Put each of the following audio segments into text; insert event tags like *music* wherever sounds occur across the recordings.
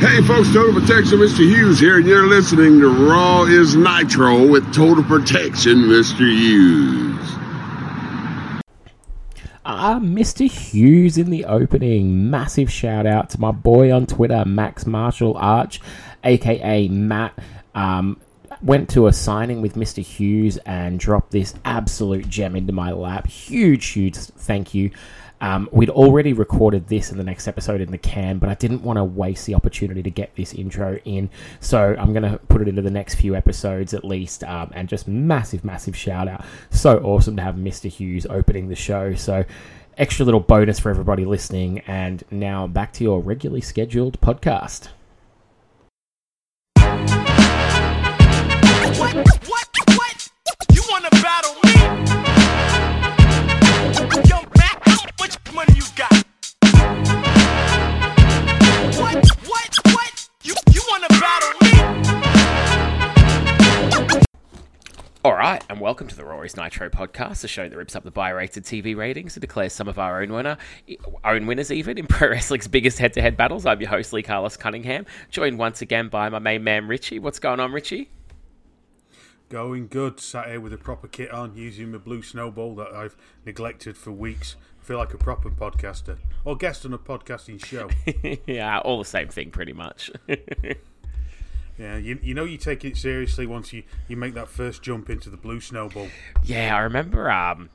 Hey folks, Total Protection, Mr. Hughes here, and you're listening to Raw is Nitro with Total Protection, Mr. Hughes. Ah, Mr. Hughes in the opening. Massive shout out to my boy on Twitter, Max Marshall Arch, aka Matt. Um, went to a signing with Mr. Hughes and dropped this absolute gem into my lap. Huge, huge thank you. Um, we'd already recorded this in the next episode in the can, but I didn't want to waste the opportunity to get this intro in. So I'm going to put it into the next few episodes at least. Um, and just massive, massive shout out. So awesome to have Mr. Hughes opening the show. So extra little bonus for everybody listening. And now back to your regularly scheduled podcast. What? What? What? You want to battle All right, and welcome to the Raw is Nitro podcast, the show that rips up the buy-rated TV ratings and declares some of our own winner, own winners even in *laughs* pro wrestling's biggest head-to-head battles. I'm your host Lee Carlos Cunningham, joined once again by my main man Richie. What's going on, Richie? Going good. Sat here with a proper kit on, using my blue snowball that I've neglected for weeks. I feel like a proper podcaster or guest on a podcasting show. *laughs* yeah, all the same thing, pretty much. *laughs* yeah, you, you know you take it seriously once you, you make that first jump into the blue snowball. yeah, I remember um,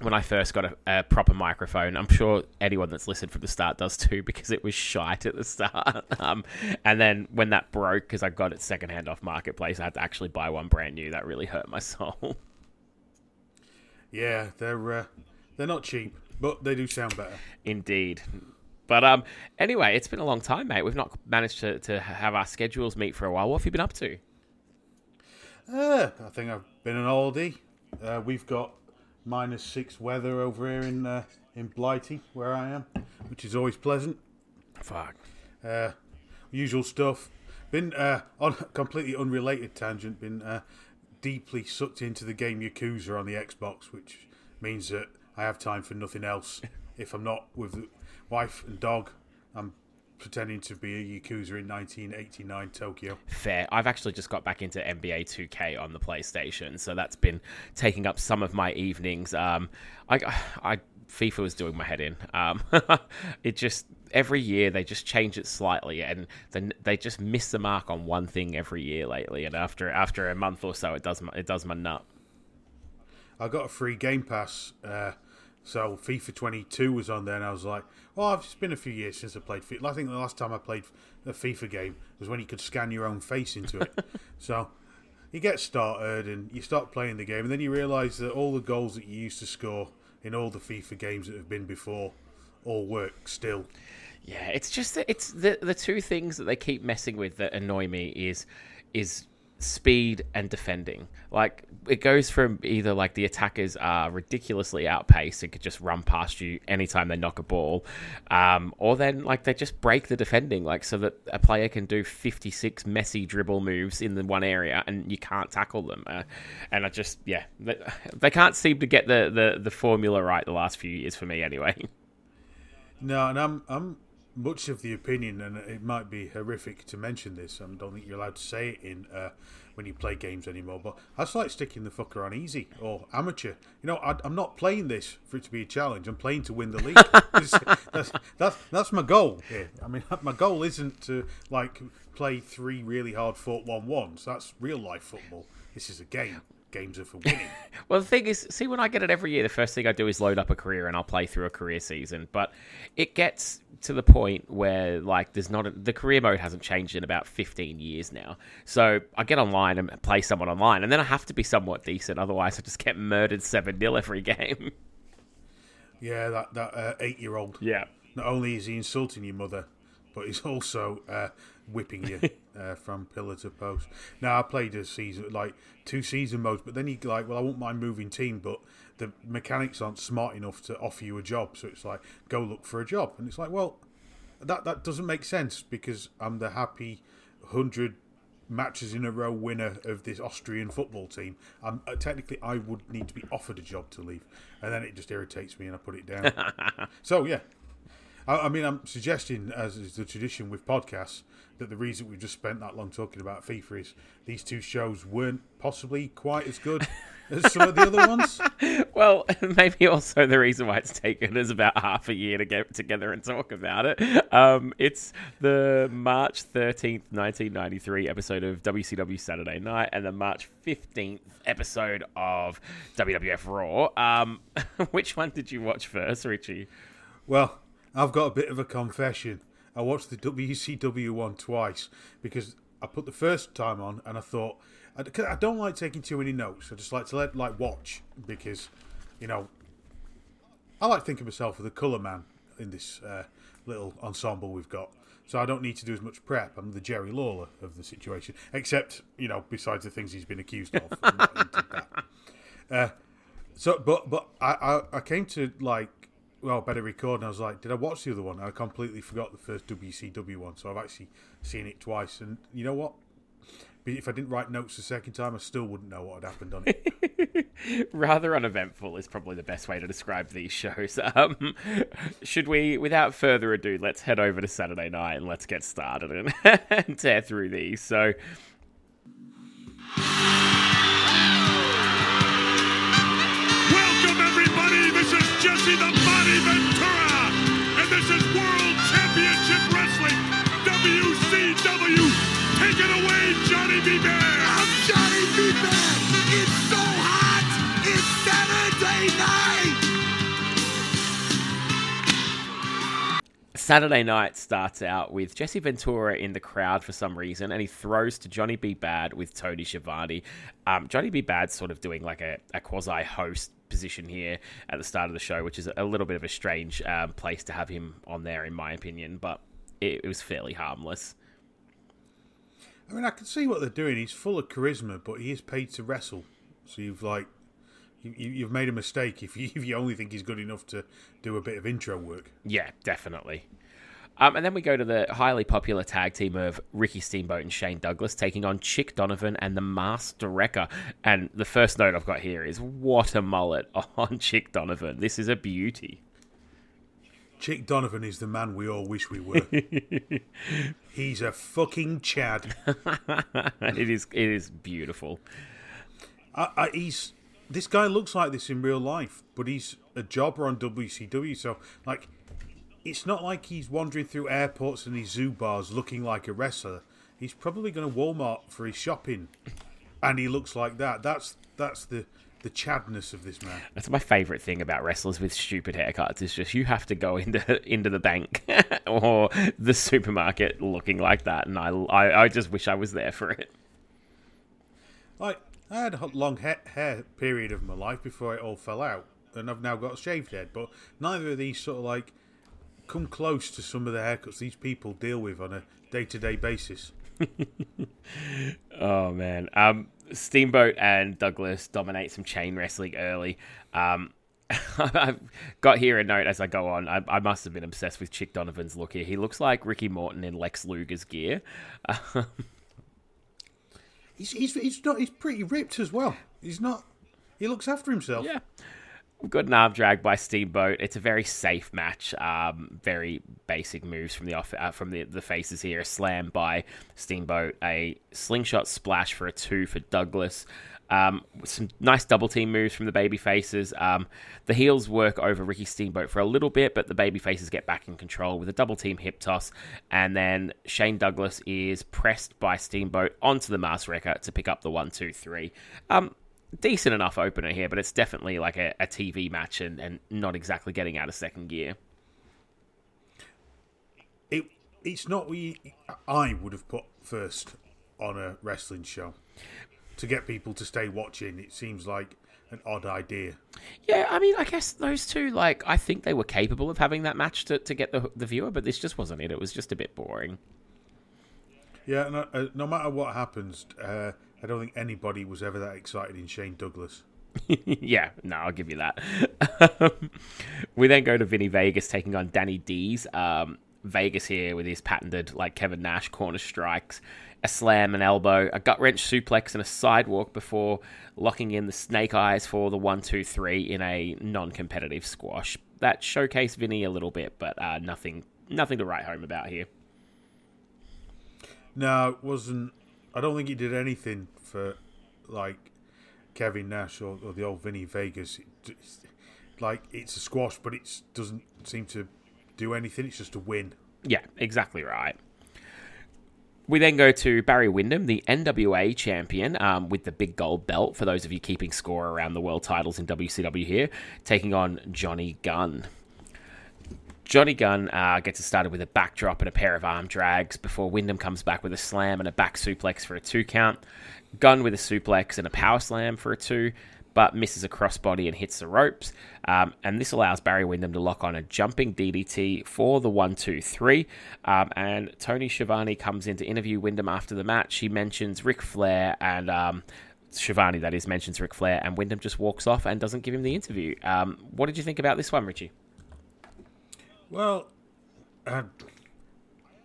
when I first got a, a proper microphone. I'm sure anyone that's listened from the start does too, because it was shite at the start. *laughs* Um, and then when that broke, because I got it secondhand off marketplace, I had to actually buy one brand new. That really hurt my *laughs* soul. Yeah, they're uh, they're not cheap, but they do sound better. Indeed. But um, anyway, it's been a long time, mate. We've not managed to, to have our schedules meet for a while. What have you been up to? Uh, I think I've been on holiday. Uh, we've got minus six weather over here in uh, in Blighty, where I am, which is always pleasant. Fuck. Uh, usual stuff. Been uh, on a *laughs* completely unrelated tangent. Been uh, deeply sucked into the game Yakuza on the Xbox, which means that I have time for nothing else. if I'm not with wife and dog, I'm pretending to be a Yakuza in 1989 Tokyo. Fair. I've actually just got back into NBA 2K on the PlayStation, so that's been taking up some of my evenings. Um, I, I FIFA was doing my head in. Um, *laughs* it just every year they just change it slightly, and then they just miss the mark on one thing every year lately. And after after a month or so, it does my- it does my nut. I got a free Game Pass, uh, so FIFA 22 was on there, and I was like, "Well, it's been a few years since I played FIFA. I think the last time I played a FIFA game was when you could scan your own face into it." *laughs* so you get started and you start playing the game, and then you realise that all the goals that you used to score in all the FIFA games that have been before all work still. Yeah, it's just that it's the the two things that they keep messing with that annoy me is is speed and defending. Like it goes from either like the attackers are ridiculously outpaced and could just run past you anytime they knock a ball, um, or then like they just break the defending, like so that a player can do fifty six messy dribble moves in the one area and you can't tackle them. Uh, and I just yeah, they, they can't seem to get the, the the formula right the last few years for me anyway. *laughs* No, and I'm I'm much of the opinion, and it might be horrific to mention this. I don't think you're allowed to say it in uh, when you play games anymore. But I just like sticking the fucker on easy or amateur. You know, I, I'm not playing this for it to be a challenge. I'm playing to win the league. *laughs* that's, that's that's my goal. Here. I mean, *laughs* my goal isn't to like play three really hard fought one ones. That's real life football. This is a game. Games are for winning. *laughs* Well, the thing is, see, when I get it every year, the first thing I do is load up a career and I'll play through a career season. But it gets to the point where, like, there's not a, the career mode hasn't changed in about 15 years now. So I get online and play someone online, and then I have to be somewhat decent. Otherwise, I just get murdered 7 0 every game. yeah, that that uh, eight year old. yeah. Not only is he insulting your mother, but he's also uh, whipping you *laughs* uh, from pillar to post. Now I played a season like two season modes, but then you like, well, I won't mind moving team, but the mechanics aren't smart enough to offer you a job. So it's like, go look for a job, and it's like, well, that that doesn't make sense because I'm the happy hundred matches in a row winner of this Austrian football team. Um, uh, technically, I would need to be offered a job to leave, and then it just irritates me, and I put it down. *laughs* so yeah, I, I mean, I'm suggesting, as is the tradition with podcasts, that the reason we've just spent that long talking about FIFA is these two shows weren't possibly quite as good *laughs* as some of the other ones. Well, *laughs* maybe also the reason why it's taken us about half a year to get together and talk about it. Um, it's the March 13th, 1993 episode of WCW Saturday Night and the March 15th episode of WWF Raw. Um, *laughs* which one did you watch first, Richie? Well, I've got a bit of a confession. I watched the WCW one twice because I put the first time on and I thought I, don't like taking too many notes. I just like to let like watch because you know I like thinking think of myself as the colour man in this uh, little ensemble we've got. So I don't need to do as much prep. I'm the Jerry Lawler of the situation, except you know besides the things he's been accused of. I'm not into that. *laughs* Uh, so, but but I, I I came to like well better record, and I was like, did I watch the other one? And I completely forgot the first WCW one, so I've actually seen it twice. And you know what? If I didn't write notes the second time, I still wouldn't know what had happened on it. *laughs* Rather uneventful is probably the best way to describe these shows. *laughs* Um, should we, without further ado, let's head over to Saturday night and let's get started and, *laughs* and tear through these. So, Welcome, everybody. This is Jesse the Saturday night. Saturday night starts out with Jesse Ventura in the crowd for some reason, and he throws to Johnny B. Bad with Tony Schiavone. Um, Johnny B. Bad's sort of doing like a, a quasi host position here at the start of the show, which is a little bit of a strange um, place to have him on there, in my opinion, but it, it was fairly harmless. I mean, I can see what they're doing. He's full of charisma, but he is paid to wrestle. So you've like, you, you've made a mistake if you, *laughs* if you only think he's good enough to do a bit of intro work. Yeah, definitely. Um, and then we go to the highly popular tag team of Ricky Steamboat and Shane Douglas taking on Chick Donovan and the Master Wrecker. And the first note I've got here is what a mullet *laughs* on Chick Donovan. This is a beauty. Chick Donovan is the man we all wish we were. *laughs* he's a fucking Chad. *laughs* it is it is beautiful. I, I, he's this guy looks like this in real life, but he's a jobber on WCW. So like, it's not like he's wandering through airports and these zoo bars looking like a wrestler. He's probably going to Walmart for his shopping, and he looks like that. That's that's the the chadness of this man. That's my favorite thing about wrestlers with stupid haircuts. Is just you have to go *laughs* into into the bank *laughs* or the supermarket looking like that, and I, I I just wish I was there for it. Like I had a long ha- hair period of my life before it all fell out, and I've now got a shaved head. But neither of these sort of like come close to some of the haircuts these people deal with on a day to day basis. *laughs* Oh man, um, Steamboat and Douglas dominate some chain wrestling early. Um, *laughs* I've got here a note as I go on. I, I must have been obsessed with Chick Donovan's look here. He looks like Ricky Morton in Lex Luger's gear. He's he's he's not he's pretty ripped as well. He's not. He looks after himself. Yeah. We've got an arm drag by Steamboat. It's a very safe match. Um, very basic moves from the off uh, from the the faces here. A slam by Steamboat. A slingshot splash for a two for Douglas. Um, some nice double team moves from the baby faces. Um, the heels work over Ricky Steamboat for a little bit, but the baby faces get back in control with a double team hip toss. And then Shane Douglas is pressed by Steamboat onto the Master Wrecker to pick up the one, two, three. Um, decent enough opener here, but it's definitely like a, a TV match and, and not exactly getting out of second gear. It it's not what you, I would have put first on a wrestling show to get people to stay watching. It seems like an odd idea. Yeah, I mean, I guess those two, like, I think they were capable of having that match to, to get the, the viewer, but this just wasn't it. It was just a bit boring. Yeah, no, uh, no matter what happens, uh, I don't think anybody was ever that excited in Shane Douglas. *laughs* yeah, no, I'll give you that. we then go to Vinny Vegas taking on Danny Dees. Um, Vegas here with his patented like Kevin Nash corner strikes, a slam, an elbow, a gut wrench suplex, and a sidewalk before locking in the snake eyes for the one, two, three in a non-competitive squash. That showcased Vinny a little bit, but uh, nothing, nothing to write home about here. No, it wasn't. I don't think he did anything for like Kevin Nash or, or the old Vinny Vegas. Like it's a squash, but it doesn't seem to do anything. It's just a win. Yeah, exactly right. We then go to Barry Windham, the NWA champion, um, with the big gold belt, for those of you keeping score around the world titles in WCW here, taking on Johnny Gunn. Johnny Gunn uh, gets it started with a backdrop and a pair of arm drags before Windham comes back with a slam and a back suplex for a two count. Gunn with a suplex and a power slam for a two but misses a crossbody and hits the ropes. Um, and this allows Barry Windham to lock on a jumping DDT for the one, two, three. Um, and Tony Schiavone comes in to interview Windham after the match. He mentions Ric Flair and. Um, Schiavone, that is, mentions Ric Flair, and Windham just walks off and doesn't give him the interview. Um, what did you think about this one, Richie? Well, uh,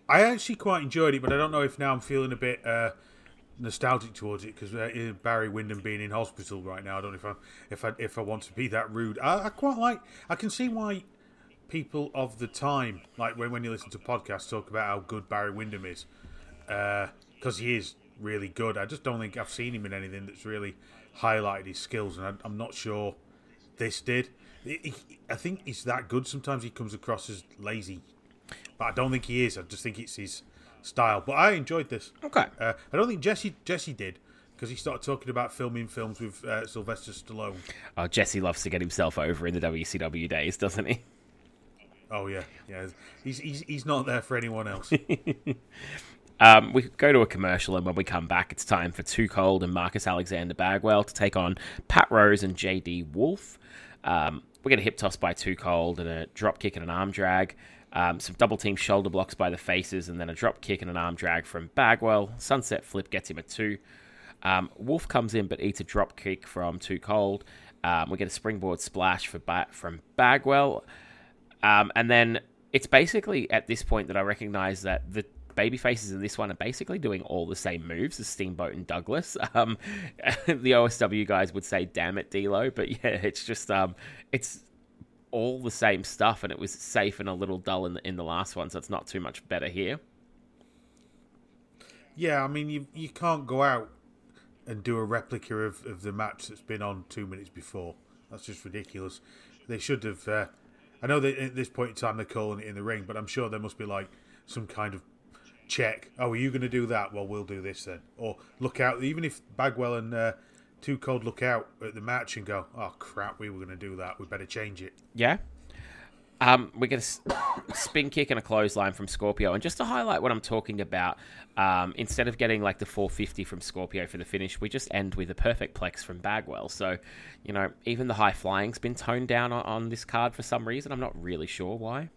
I actually quite enjoyed it, but I don't know if now I'm feeling a bit uh, nostalgic towards it because uh, Barry Windham being in hospital right now. I don't know if I if I if I want to be that rude. I, I quite like. I can see why people of the time, like when when you listen to podcasts, talk about how good Barry Windham is because uh, he is really good. I just don't think I've seen him in anything that's really highlighted his skills, and I, am not sure this did. He, I think he's that good. Sometimes he comes across as lazy, but I don't think he is. I just think it's his style. But I enjoyed this. Okay. Uh, I don't think Jesse Jesse did because he started talking about filming films with uh, Sylvester Stallone. Oh, Jesse loves to get himself over in the WCW days, doesn't he? Oh yeah, yeah. He's he's, he's not there for anyone else. *laughs* um, we go to a commercial, and when we come back, it's time for 2 Cold and Marcus Alexander Bagwell to take on Pat Rose and JD Wolf. Um, we get a hip toss by 2 Cold and a drop kick and an arm drag. Um, some double team shoulder blocks by the faces, and then a drop kick and an arm drag from Bagwell. Sunset flip gets him a two. Um, Wolf comes in but eats a drop kick from 2 Cold. Um, we get a springboard splash for ba- from Bagwell. Um, and then it's basically at this point that I recognize that the baby faces in this one are basically doing all the same moves as Steamboat and Douglas. *laughs* Um, the OSW guys would say, "Damn it, D'Lo," but *laughs* yeah, it's just um, it's all the same stuff, and it was safe and a little dull in the, in the last one, so it's not too much better here. Yeah, I mean, you you can't go out and do a replica of, of the match that's been on two minutes before. That's just ridiculous. They should have. Uh, I know that at this point in time they're calling it in the ring, but I'm sure there must be like some kind of check. Oh, are you going to do that? Well, we'll do this then. Or look out. Even if Bagwell and uh, 2 Cold look out at the match and go, "Oh crap, we were going to do that. We better change it." Yeah. Um, we get a spin kick and a clothesline from Scorpio. And just to highlight what I'm talking about, um, instead of getting like the 450 from Scorpio for the finish, we just end with a perfect plex from Bagwell. So, you know, even the high flying's been toned down on, on this card for some reason. I'm not really sure why.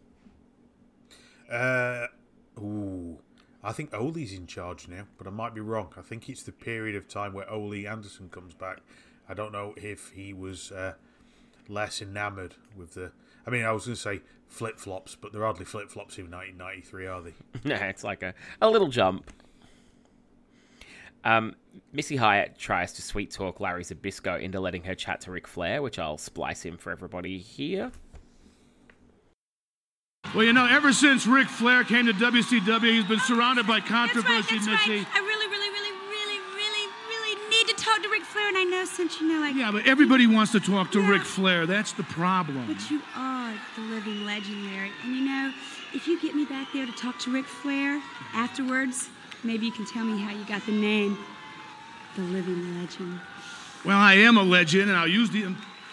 Uh, ooh. I think Ole's in charge now, but I might be wrong. I think it's the period of time where Ole Anderson comes back. I don't know if he was uh, less enamoured with the. I mean, I was going to say flip flops, but they're hardly flip flops in 1993, are they? *laughs* nah, it's like a, a little jump. Um, Missy Hyatt tries to sweet talk Larry Zbyszko into letting her chat to Ric Flair, which I'll splice in for everybody here. Well, you know, ever since Ric Flair came to WCW, he's been surrounded by controversy, that's right, that's Missy. Right. I really, really, really, really, really, really need to talk to Ric Flair, and I know since you know I. Yeah, but everybody wants to talk to Yeah. Ric Flair. That's the problem. But you are the living legend, Larry. And you know, if you get me back there to talk to Ric Flair afterwards, maybe you can tell me how you got the name, the living legend. Well, I am a legend, and I'll use the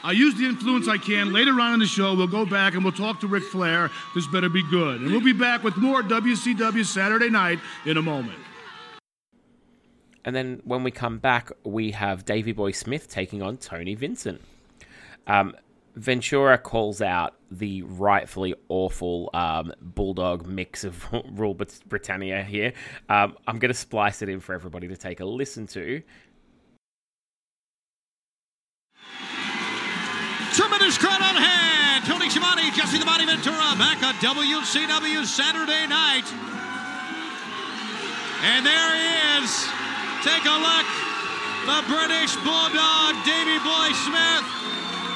I'll use the influence I can. Later on in the show, we'll go back and we'll talk to Ric Flair. This better be good. And we'll be back with more WCW Saturday night in a moment. And then when we come back, we have Davy Boy Smith taking on Tony Vincent. Um, Ventura calls out the rightfully awful um, bulldog mix of *laughs* Rule Brit- Britannia here. Um, I'm going to splice it in for everybody to take a listen to. Tremendous crowd on hand. Tony Schiavone, Jesse the Body Ventura back on WCW Saturday night. And there he is. Take a look. The British Bulldog, Davy Boy Smith.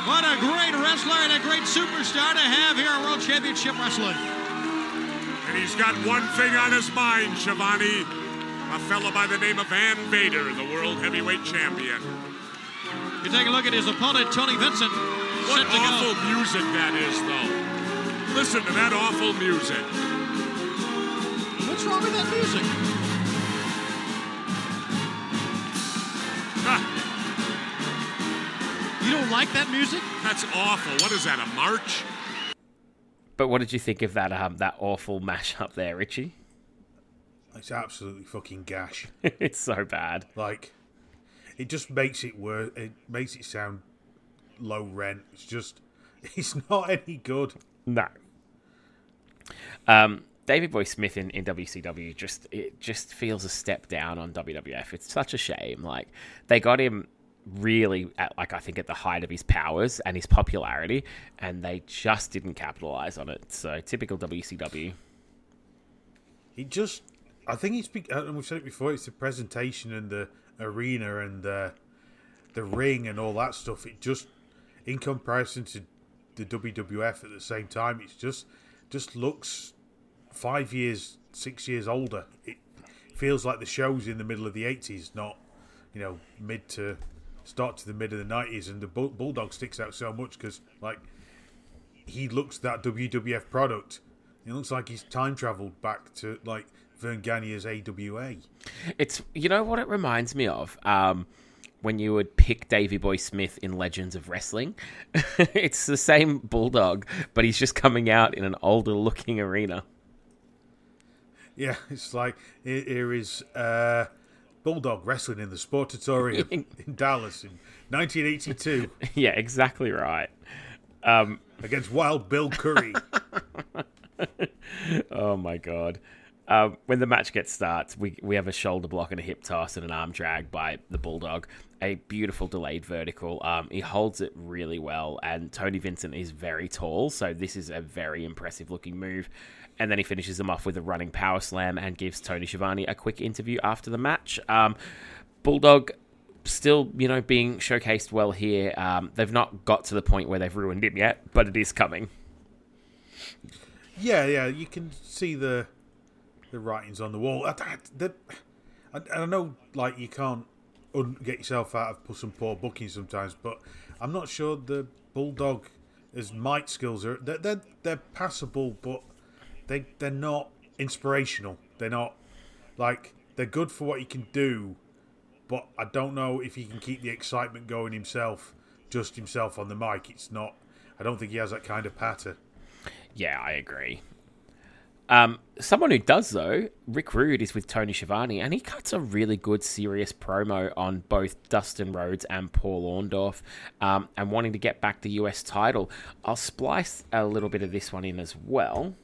What a great wrestler and a great superstar to have here at World Championship Wrestling. And he's got one thing on his mind, Schiavone. A fellow by the name of Van Vader, the World Heavyweight Champion. You take a look at his opponent, Tony Vincent. What set awful go. music that is, though. Listen to that awful music. What's wrong with that music? You don't like that music? That's awful. What is that, a march? But what did you think of that um that awful mashup there, Richie? It's absolutely fucking gash. *laughs* it's so bad. Like, it just makes it worse. It makes it sound low rent. It's just, *laughs* it's not any good. No. Um, Davy Boy Smith in, in WCW just it just feels a step down on WWF. It's such a shame. Like they got him really at like I think at the height of his powers and his popularity, and they just didn't capitalize on it. So typical WCW. He just, I think it's, be- and we've said it before, it's the presentation and the arena and the, the ring and all that stuff. It just, in comparison to the WWF at the same time, it's just, just looks five years, six years older. It feels like the show's in the middle of the 80s, not, you know, mid to start to the mid of the 90s. And the Bull- Bulldog sticks out so much because, like, he looks that WWF product. It looks like he's time traveled back to like Verne Gagne's AWA. It's you know what it reminds me of. Um, when you would pick Davy Boy Smith in Legends of Wrestling, *laughs* it's the same bulldog, but he's just coming out in an older looking arena. Yeah, it's like here, is uh, Bulldog wrestling in the Sportatorium *laughs* in Dallas in 1982 *laughs* yeah, exactly right. Um, against Wild Bill Curry. Oh my god. Um, when the match gets starts, we we have a shoulder block and a hip toss and an arm drag by the bulldog. A beautiful delayed vertical. Um, he holds it really well, and Tony Vincent is very tall, so this is a very impressive looking move. And then he finishes him off with a running power slam and gives Tony Schiavone a quick interview after the match. Um, bulldog still, you know, being showcased well here. Um, they've not got to the point where they've ruined him yet, but it is coming. yeah, yeah, you can see the the writings on the wall. I, I, the, I, I know, like you can't un- get yourself out of some poor booking sometimes, but I'm not sure the Bulldog as mic skills are. They're they're, they're passable, but they they're not inspirational. They're not like they're good for what he can do, but I don't know if he can keep the excitement going himself, just himself on the mic. It's not. I don't think he has that kind of patter. Yeah, I agree. Um, someone who does though, Rick Rude is with Tony Schiavone, and he cuts a really good, serious promo on both Dustin Rhodes and Paul Orndorff, um, and wanting to get back the US title. I'll splice a little bit of this one in as well.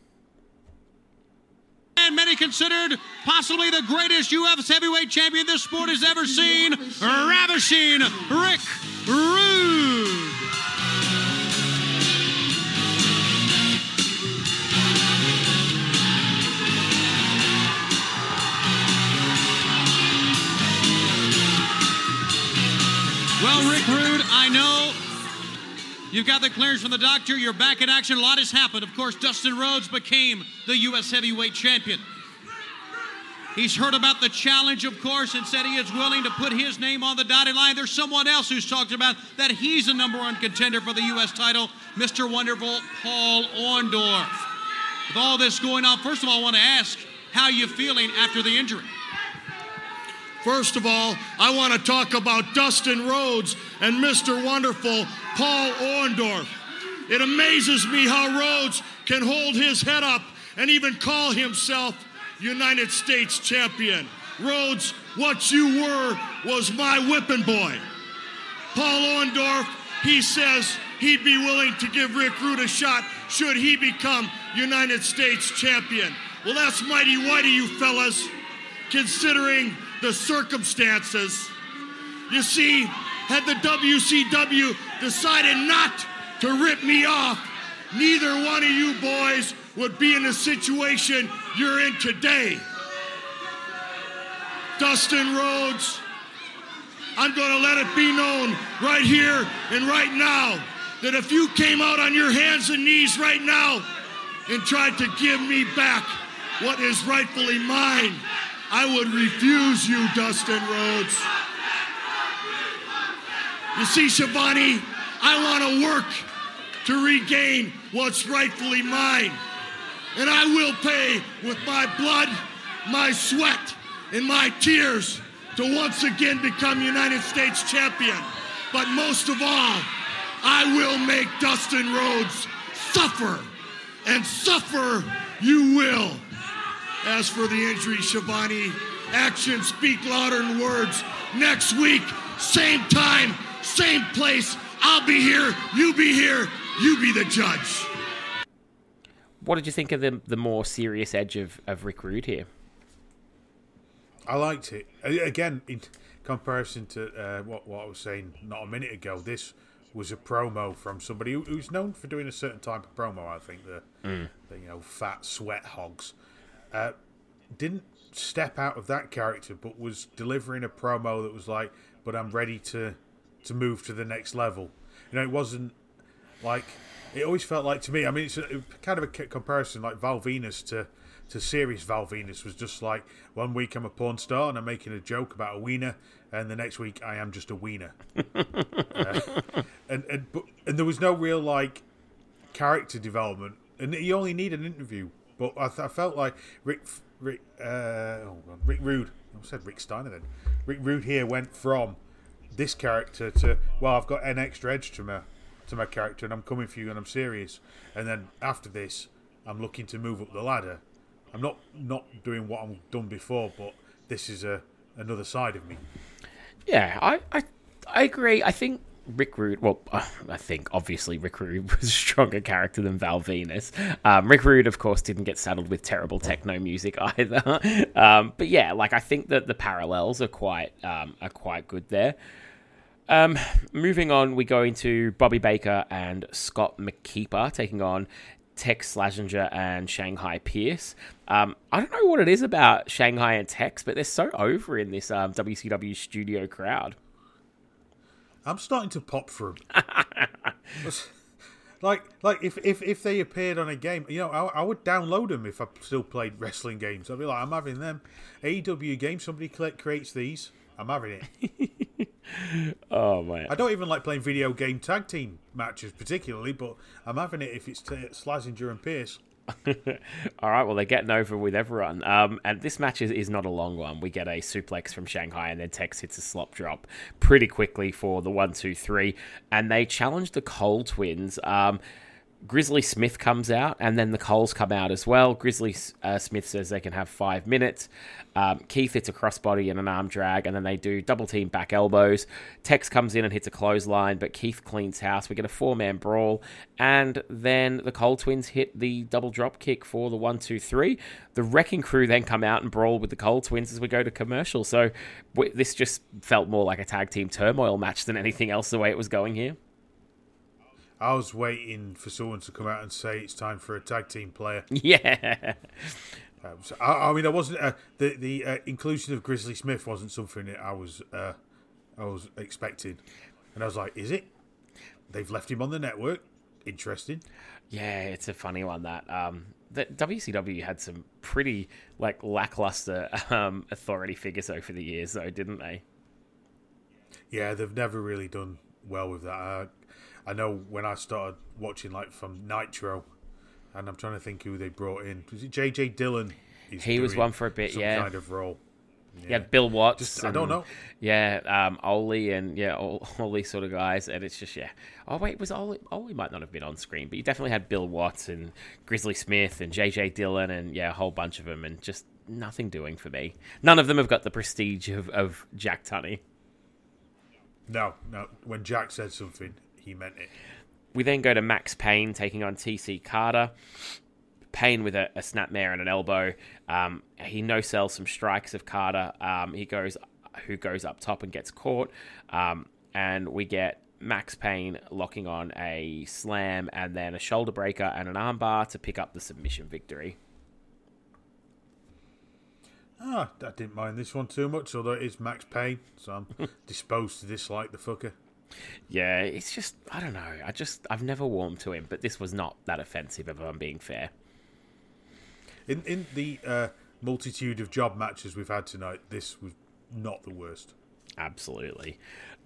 And many considered possibly the greatest UFC heavyweight champion this sport has ever seen, Ravishing Rick Rude. I know You've got the clearance from the doctor. You're back in action. A lot has happened. Of course, Dustin Rhodes became the U.S. heavyweight champion. He's heard about the challenge, of course, and said he is willing to put his name on the dotted line. There's someone else who's talked about that he's a number one contender for the U.S. title, Mr. Wonderful Paul Orndorff. With all this going on, first of all, I want to ask how you feeling after the injury. First of all, I want to talk about Dustin Rhodes and Mr. Wonderful Paul Orndorff. It amazes me how Rhodes can hold his head up and even call himself United States champion. Rhodes, what you were was my whipping boy. Paul Orndorff, he says he'd be willing to give Rick Rude a shot should he become United States champion. Well, that's mighty whitey, you fellas, considering the circumstances. You see, had the WCW decided not to rip me off, neither one of you boys would be in the situation you're in today. Dustin Rhodes, I'm going to let it be known right here and right now that if you came out on your hands and knees right now and tried to give me back what is rightfully mine, I would refuse you, Dustin Rhodes. You see, Schiavone, I want to work to regain what's rightfully mine. And I will pay with my blood, my sweat, and my tears to once again become United States champion. But most of all, I will make Dustin Rhodes suffer. And suffer you will. As for the injury, Schiavone, actions speak louder than words. Next week, same time, same place. I'll be here, you be here, you be the judge. What did you think of the the more serious edge of, of Rick Rude here? I liked it. Again, in comparison to uh, what what I was saying not a minute ago, this was a promo from somebody who, who's known for doing a certain type of promo. I think the, the you know fat sweat hogs uh, didn't step out of that character, but was delivering a promo that was like, "But I'm ready to to move to the next level." You know, it wasn't like it always felt like to me. I mean, it's a, kind of a comparison like Val Venis to to serious Val Venis was just like one week I'm a porn star and I'm making a joke about a wiener, and the next week I am just a wiener. *laughs* Uh, and and but, and there was no real like character development, and you only need an interview. But I, th- I felt like Rick Rick uh, oh God, Rick Rude. I said Rick Steiner then. Rick Rude here went from this character to well, I've got an extra edge to my to my character, and I'm coming for you, and I'm serious. And then after this, I'm looking to move up the ladder. I'm not not doing what I've done before, but this is a another side of me. Yeah, I, I, I agree. I think Rick Rude, well, *laughs* I think obviously Rick Rude *laughs* was a stronger character than Val Venis. Um, Rick Rude, of course, didn't get saddled with terrible techno music *laughs* either. um, but yeah, like I think that the parallels are quite um, are quite good there. Um, moving on, we go into Bobby Baker and Scott McKeeper taking on Tex Slazenger and Shanghai Pierce. Um, I don't know what it is about Shanghai and Tex, but they're so over in this um, WCW studio crowd. I'm starting to pop for 'em. *laughs* like, like if, if if they appeared on a game, you know, I, I would download them if I still played wrestling games. I'd be like, I'm having them. AEW game, somebody creates these. I'm having it. *laughs* Oh man, I don't even like playing video game tag team matches particularly, but I'm having it if it's t- Slazenger and Pierce. *laughs* All right, well, they're getting over with everyone. Um, and this match is, is not a long one. We get a suplex from Shanghai, and then Tex hits a slop drop pretty quickly for the one, two, three. And they challenge the Cole twins. Um, Grizzly Smith comes out, and then the Coles come out as well. Grizzly uh, Smith says they can have five minutes. Um, Keith hits a crossbody and an arm drag, and then they do double team back elbows. Tex comes in and hits a clothesline, but Keith cleans house. We get a four man brawl, and then the Cole twins hit the double drop kick for the one, two, three. The Wrecking Crew then come out and brawl with the Cole twins as we go to commercial. So w- this just felt more like a tag team turmoil match than anything else the way it was going here. I was waiting for someone to come out and say it's time for a tag team player. *laughs* Yeah. Um, so, I, I mean, I wasn't uh, the the uh, inclusion of Grizzly Smith wasn't something that I was uh, I was expecting, and I was like, is it? They've left him on the network. Interesting. Yeah, it's a funny one that um the WCW had some pretty like lackluster um authority figures over the years though, didn't they? Yeah, they've never really done well with that. I, know when I started watching like from Nitro, and I'm trying to think who they brought in. Was it JJ Dillon? He was one for a bit, some yeah. kind of role. Yeah, Bill Watts. Just- I don't know. Yeah, um, Ole and yeah, all, *laughs* all these sort of guys, and it's just yeah. Oh wait, was Ole? Ole might not have been on screen, but you definitely had Bill Watts and Grizzly Smith and JJ Dillon and yeah, a whole bunch of them, and just nothing doing for me. None of them have got the prestige of, of Jack Tunney. No, no. When Jack said something, he meant it. We then go to Max Payne taking on TC Carter. Payne with a, a snapmare and an elbow. Um, he no sells some strikes of Carter. Um, he goes, who goes up top and gets caught. Um, and we get Max Payne locking on a slam and then a shoulder breaker and an armbar to pick up the submission victory. Ah, I didn't mind this one too much, although it is Max Payne, so I'm *laughs* disposed to dislike the fucker. Yeah, it's just I don't know. I just I've never warmed to him, but this was not that offensive if I'm being fair. In in the uh, multitude of job matches we've had tonight, this was not the worst. Absolutely.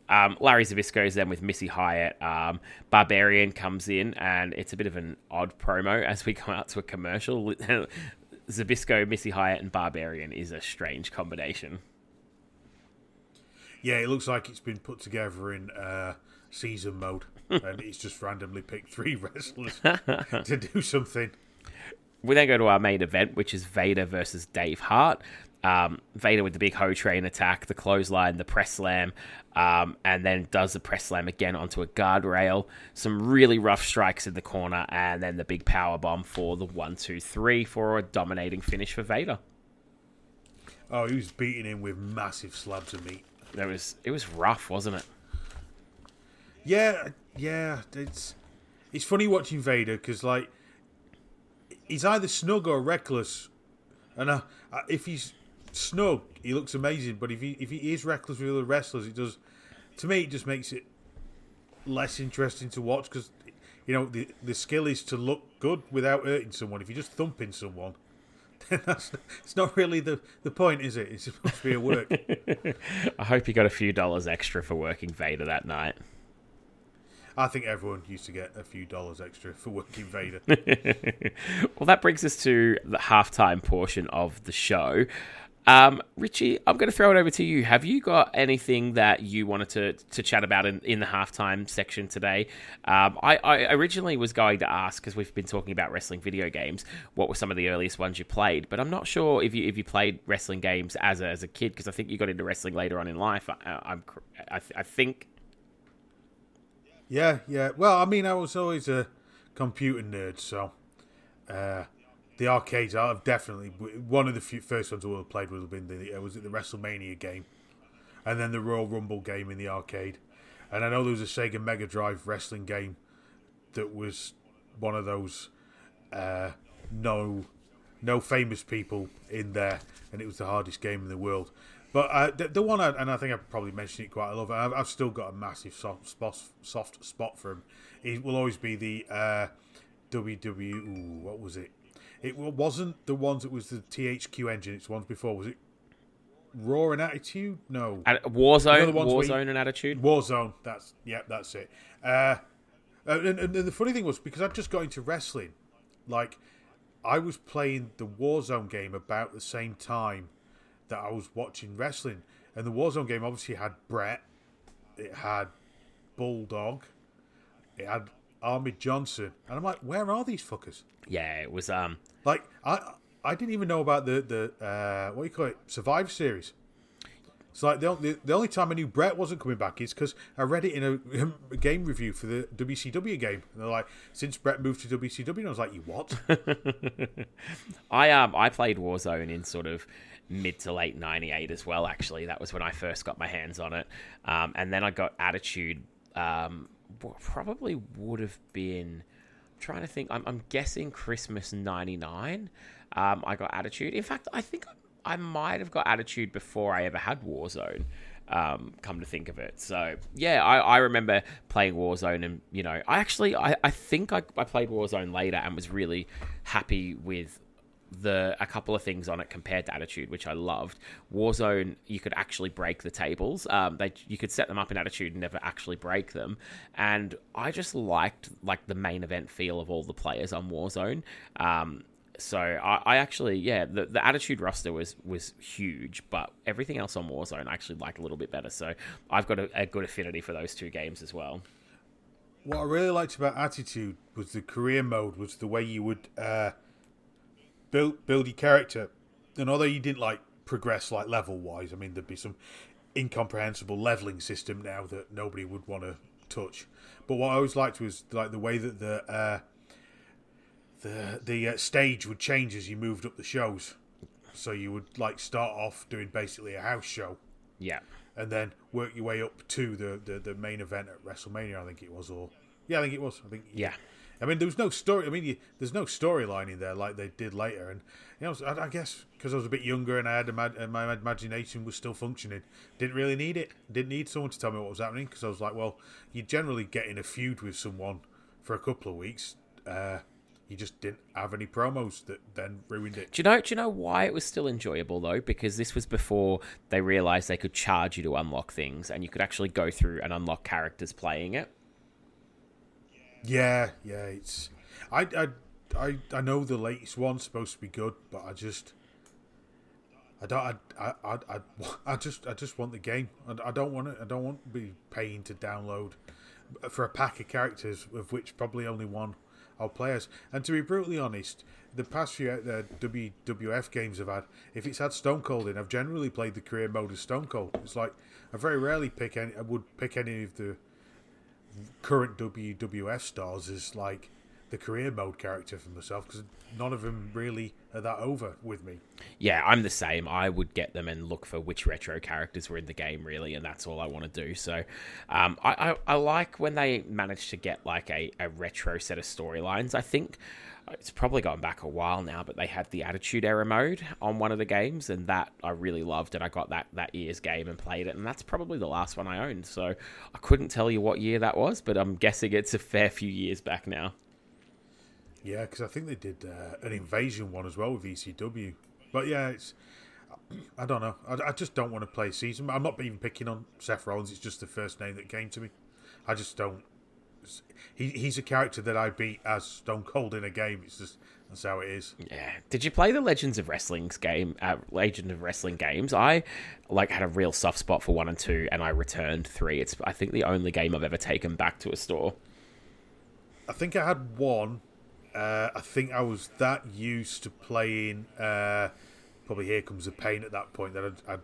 Um, Larry Zbyszko is then with Missy Hyatt. Um, Barbarian comes in, and it's a bit of an odd promo as we come out to a commercial. *laughs* Zabisco, Missy Hyatt, and Barbarian is a strange combination. Yeah, it looks like it's been put together in uh, season mode, *laughs* and it's just randomly picked three *laughs* wrestlers *laughs* to do something. We then go to our main event, which is Vader versus Dave Hart. Um, Vader with the big hoe train attack, the clothesline, the press slam, um, and then does the press slam again onto a guardrail. Some really rough strikes in the corner, and then the big power bomb for the one, two, three for a dominating finish for Vader. Oh, he was beating him with massive slabs of meat. It was it was rough, wasn't it? Yeah, yeah. It's it's funny watching Vader because like he's either snug or reckless, and uh, if he's snug, he looks amazing. But if he if he is reckless with other wrestlers, it does. To me, it just makes it less interesting to watch because you know the the skill is to look good without hurting someone. If you're just thumping someone, *laughs* it's not really the the point, is it? It's supposed to be a work. *laughs* I hope you got a few dollars extra for working Vader that night. I think everyone used to get a few dollars extra for working Vader. *laughs* well, that brings us to the halftime portion of the show. Um, Richie, I'm going to throw it over to you. Have you got anything that you wanted to, to chat about in, in the halftime section today? Um, I, I originally was going to ask, because we've been talking about wrestling video games, what were some of the earliest ones you played? But I'm not sure if you if you played wrestling games as a, as a kid, because I think you got into wrestling later on in life. I, I'm, I, I think yeah, yeah. Well, I mean, I was always a computer nerd, so uh, the arcades. I've definitely one of the few first ones I would have played would have been the was it the WrestleMania game, and then the Royal Rumble game in the arcade, and I know there was a Sega Mega Drive wrestling game that was one of those uh, no no famous people in there, and it was the hardest game in the world. But uh, the, the, one, I, and I think I've probably mentioned it quite a lot. I've, I've still got a massive soft spot, soft spot for him. It will always be the uh, WW. Ooh, what was it? It wasn't the ones that was the THQ engine. It's the ones before. Was it Raw and Attitude? No, Warzone. Warzone and Attitude. Warzone. That's yeah, that's it. Uh, and, and the funny thing was because I just got into wrestling, like I was playing the Warzone game about the same time that I was watching wrestling. And the Warzone game obviously had Bret, it had Bulldog, it had Ahmed Johnson, and I'm like, where are these fuckers? Yeah, it was um like I I didn't even know about the the uh, what do you call it Survive series. It's like the, the, the only time I knew Bret wasn't coming back is because I read it in a, a, game review for the WCW game. And they're like, since Bret moved to WCW, and I was like, you what? *laughs* I um I played Warzone in sort of mid to late 98 as well actually that was when i first got my hands on it um, and then i got attitude um, probably would have been trying to think I'm, I'm guessing christmas 99 um, i got attitude. In fact i think I, might have got attitude before i ever had warzone um, come to think of it. So yeah I, I remember playing warzone and you know i actually i, I think I, I played warzone later and was really happy with the a couple of things on it compared to Attitude, which I loved. Warzone, you could actually break the tables. Um, they you could set them up in Attitude and never actually break them. And I just liked like the main event feel of all the players on Warzone. Um, so I, I, actually, yeah, the, the Attitude roster was was huge, but everything else on Warzone I actually liked a little bit better. So I've got a, a good affinity for those two games as well. What I really liked about Attitude was the career mode, was the way you would. Uh build build your character. And although you didn't like progress like level wise, I mean there'd be some incomprehensible leveling system now that nobody would want to touch. But what I always liked was like the way that the uh, the the uh, stage would change as you moved up the shows. So you would like start off doing basically a house show. Yeah. and then work your way up to the, the, the main event at WrestleMania. I think it was, or yeah, I think it was. I think Yeah. I mean, there was no story. I mean, you, there's no storyline in there like they did later, and you know, I, I guess because I was a bit younger and I had my imagination was still functioning, didn't really need it. Didn't need someone to tell me what was happening because I was like, well, you generally get in a feud with someone for a couple of weeks. Uh, you just didn't have any promos that then ruined it. Do you know? Do you know why it was still enjoyable though? Because this was before they realized they could charge you to unlock things, and you could actually go through and unlock characters playing it. Yeah, yeah, it's. I, I, I, I know the latest one's supposed to be good, but I just. I don't. I, I, I, *laughs* I, just. I just want the game. I, I don't want it. I don't want to be paying to download for a pack of characters, of which probably only one are players. And to be brutally honest, the past few uh, WWF games I've had, if it's had Stone Cold in, I've generally played the career mode as Stone Cold. It's like I very rarely pick any. I would pick any of the current WWF stars as like the career mode character for myself because none of them really are that over with me. Yeah, I'm the same. I would get them and look for which retro characters were in the game, really, and that's all I want to do. So, um, I, I, I like when they manage to get like a, a retro set of storylines. I think it's probably gone back a while now, but they had the Attitude Era mode on one of the games, and that I really loved. And I got that that year's game and played it, and that's probably the last one I owned. So I couldn't tell you what year that was, but I'm guessing it's a fair few years back now. Yeah, because I think they did uh, an invasion one as well with ECW. But yeah, it's I don't know. I, I just don't want to play season. I'm not even picking on Seth Rollins. It's just the first name that came to me. I just don't. He, he's a character that I beat as Stone Cold in a game. It's just that's how it is. Yeah. Did you play the Legends of Wrestling's game? Uh, Legend of Wrestling games. I like had a real soft spot for one and two, and I returned three. It's I think the only game I've ever taken back to a store. I think I had one. Uh, I think I was that used to playing. Uh, probably here comes the pain at that point. That I'd, I'd,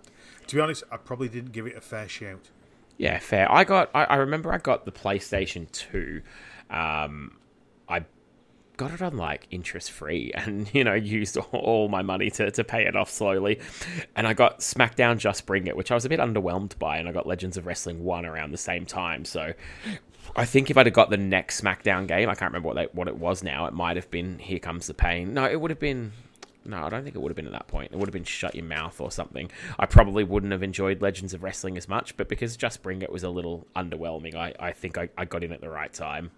to be honest, I probably didn't give it a fair shout. Yeah, fair. I got. I, I remember I got the PlayStation Two. Um, I got it on like interest free, *laughs* and you know used all my money to to pay it off slowly. And I got SmackDown Just Bring It, which I was a bit underwhelmed by, and I got Legends of Wrestling One around the same time. So I think if I'd have got the next SmackDown game, I can't remember what they, what it was now. It might have been Here Comes the Pain. No, it would have been. No, I don't think it would have been at that point. It would have been Shut Your Mouth or something. I probably wouldn't have enjoyed Legends of Wrestling as much, but because Just Bring It was a little underwhelming, I, I think I, I got in at the right time.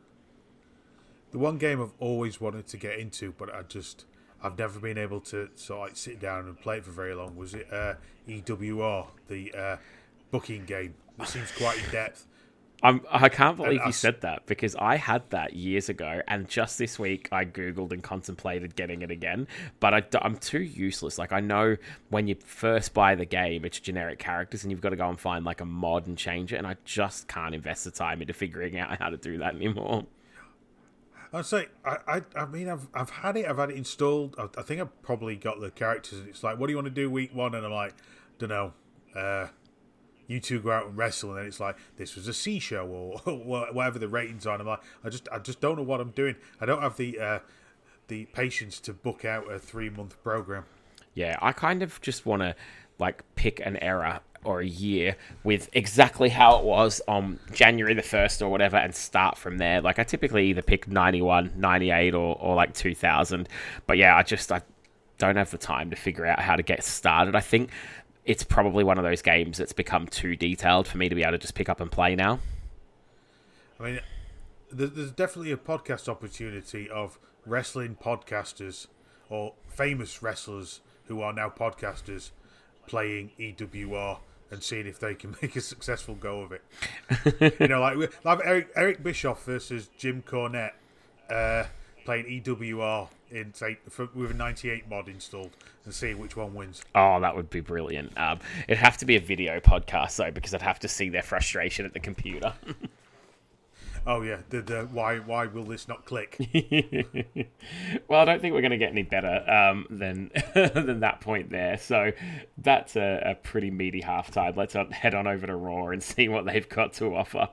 The one game I've always wanted to get into, but I just I've never been able to sort of like sit down and play it for very long. Was it uh, EWR, the uh, booking game? It seems quite in depth. I'm, I can't believe you said that because I had that years ago, and just this week I googled and contemplated getting it again. But I, am too useless. Like I know when you first buy the game, it's generic characters, and you've got to go and find like a mod and change it, and I just can't invest the time into figuring out how to do that anymore. I'd say I, I I mean I've I've had it I've had it installed I, I think I've probably got the characters and it's like what do you want to do week one and I'm like don't know uh, you two go out and wrestle and then it's like this was a C show or *laughs* whatever the ratings are and I'm like I just I just don't know what I'm doing I don't have the uh, the patience to book out a three month program Yeah, I kind of just want to like pick an era or a year with exactly how it was on January the 1st or whatever and start from there. Like I typically either pick 91, 98 or, or like 2000. But yeah, I just I don't have the time to figure out how to get started. I think it's probably one of those games that's become too detailed for me to be able to just pick up and play now. I mean there's definitely a podcast opportunity of wrestling podcasters or famous wrestlers who are now podcasters playing EWR and seeing if they can *laughs* make a successful go of it. *laughs* you know, like like Eric Eric Bischoff versus Jim Cornette uh, playing EWR in say for, with a 98 mod installed and see which one wins. Oh, that would be brilliant. Um, it'd have to be a video podcast though, because I'd have to see their frustration at the computer. *laughs* Oh yeah, the, the why why will this not click? *laughs* well, I don't think we're going to get any better um, than *laughs* than that point there. So that's a, a pretty meaty halftime. Let's head on over to Raw and see what they've got to offer.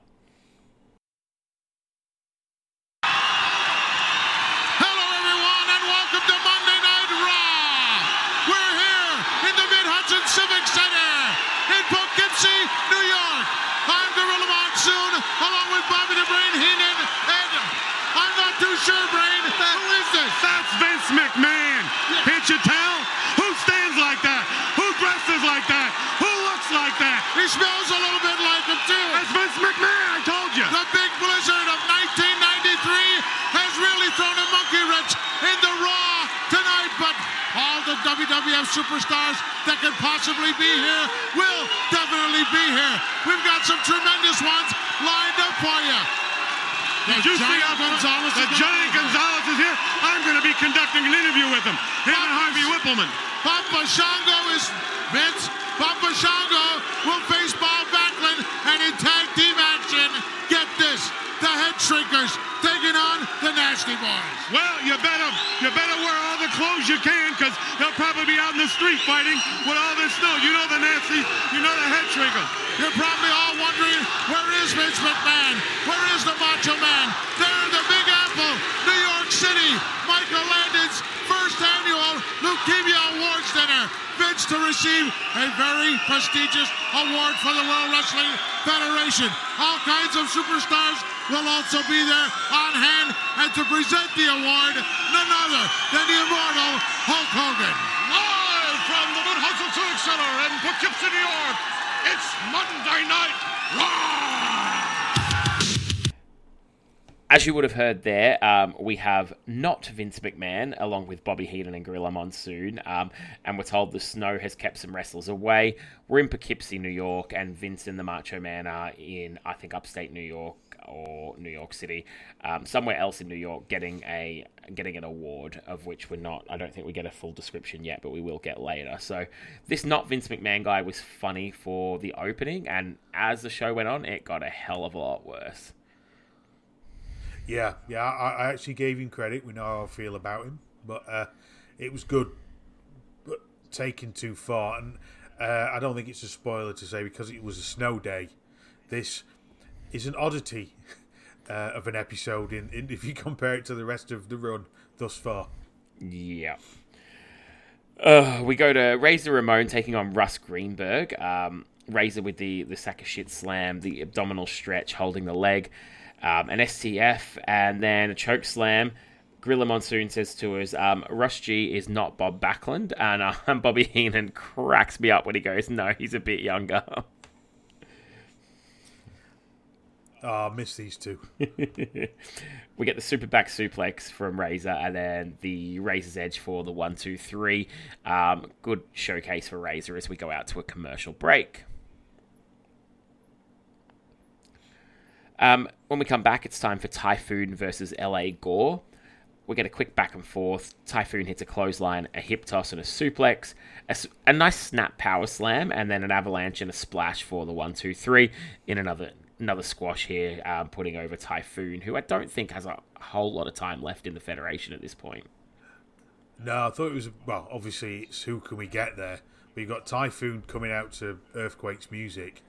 Vince McMahon. Can't you tell? Who stands like that? Who dresses like that? Who looks like that? He smells a little bit like him, too. That's Vince McMahon, I told you. The big blizzard of 1993 has really thrown a monkey wrench in the Raw tonight, but all the WWF superstars that could possibly be here will definitely be here. We've got some tremendous ones lined up for you. Did you see how Gonzalez giant here. Gonzalez is here? I'm going to be conducting an interview with him. Him and Harvey Wippleman. Papa Shango is Vince. Papa Shango will face Bob Backlund and in tag team action. Get this, the head shrinkers nasty. Well, you better you better wear all the clothes you can because they'll probably be out in the street fighting with all this snow. You know the Nasties, you know the head shrinkers. You're probably all wondering, where is Vince McMahon? Where is the Macho Man? They're in the Big Apple, New York City. Michael Landon's first annual Leukemia Awards dinner. Vince to receive a very prestigious award for the World Wrestling Federation. All kinds of superstars will also be there on hand and to present the award, none other than the immortal Hulk Hogan. Live from the Mid-Hudson Civic Center in Poughkeepsie, New York, it's Monday Night Raw! As you would have heard there, um, we have not Vince McMahon along with Bobby Heenan and Gorilla Monsoon, um, and we're told the snow has kept some wrestlers away. We're in Poughkeepsie, New York, and Vince and the Macho Man are in, I think, upstate New York or New York City, um, somewhere else in New York, getting a getting an award of which we're not. I don't think we get a full description yet, but we will get later. So this not Vince McMahon guy was funny for the opening, and as the show went on, it got a hell of a lot worse. Yeah, yeah, I, I actually gave him credit. We know how I feel about him, but uh, it was good, but taken too far. And uh, I don't think it's a spoiler to say because it was a snow day. This is an oddity *laughs* uh, of an episode in, in *laughs* if you compare it to the rest of the run thus far. Yeah. Uh, we go to Razor Ramon taking on Russ Greenberg. Um, Razor with the, the sack of shit slam, the abdominal stretch, holding the leg, um, an STF, and then a choke slam. Gorilla Monsoon says to us, um, Russ G is not Bob Backlund. And uh, *laughs* Bobby Heenan cracks me up when he goes, No, he's a bit younger. Oh, I missed these two. *laughs* we get the super back suplex from Razor and then the Razor's Edge for the one, two, three. Um, good showcase for Razor as we go out to a commercial break. Um, when we come back, it's time for Typhoon versus LA Gore. We get a quick back and forth. Typhoon hits a clothesline, a hip toss, and a suplex. A nice snap power slam, and then an avalanche and a splash for the one, two, three. In another another squash here, um, putting over Typhoon, who I don't think has a whole lot of time left in the Federation at this point. No, I thought it was well. Obviously, it's who can we get there? We've got Typhoon coming out to Earthquake's music,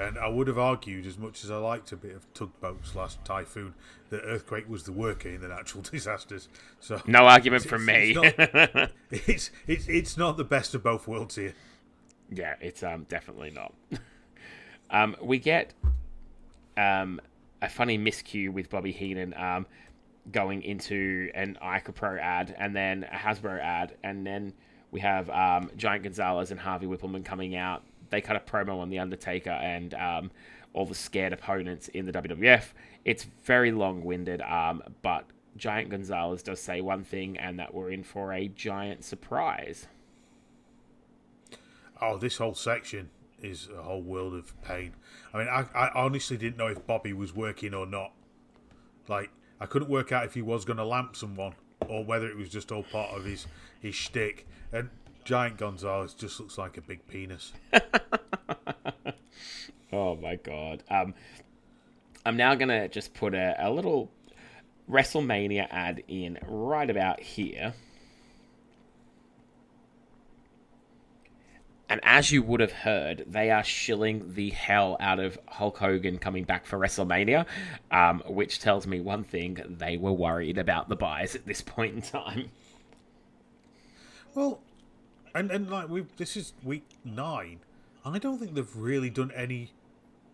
and I would have argued, as much as I liked a bit of tugboat slash Typhoon, that Earthquake was the worker in the natural *laughs* disasters. So No argument from me. It's not, *laughs* it's, it's it's not the best of both worlds here. Yeah, it's um definitely not. *laughs* um, we get um a funny miscue with Bobby Heenan um going into an Ica Pro ad and then a Hasbro ad, and then we have um, Giant Gonzalez and Harvey Wippleman coming out. They cut a promo on the Undertaker and um, all the scared opponents in the WWF. It's very long-winded, um, but Giant Gonzalez does say one thing, and that we're in for a giant surprise. Oh, this whole section is a whole world of pain. I mean, I, I honestly didn't know if Bobby was working or not. Like, I couldn't work out if he was going to lamp someone or whether it was just all part of his his shtick. And Giant Gonzalez just looks like a big penis. *laughs* Oh my god. Um, I'm now gonna just put a, a little WrestleMania ad in right about here. And as you would have heard, they are shilling the hell out of Hulk Hogan coming back for WrestleMania, um, which tells me one thing: they were worried about the buys at this point in time. Well, and and like we this is week nine. and I don't think they've really done any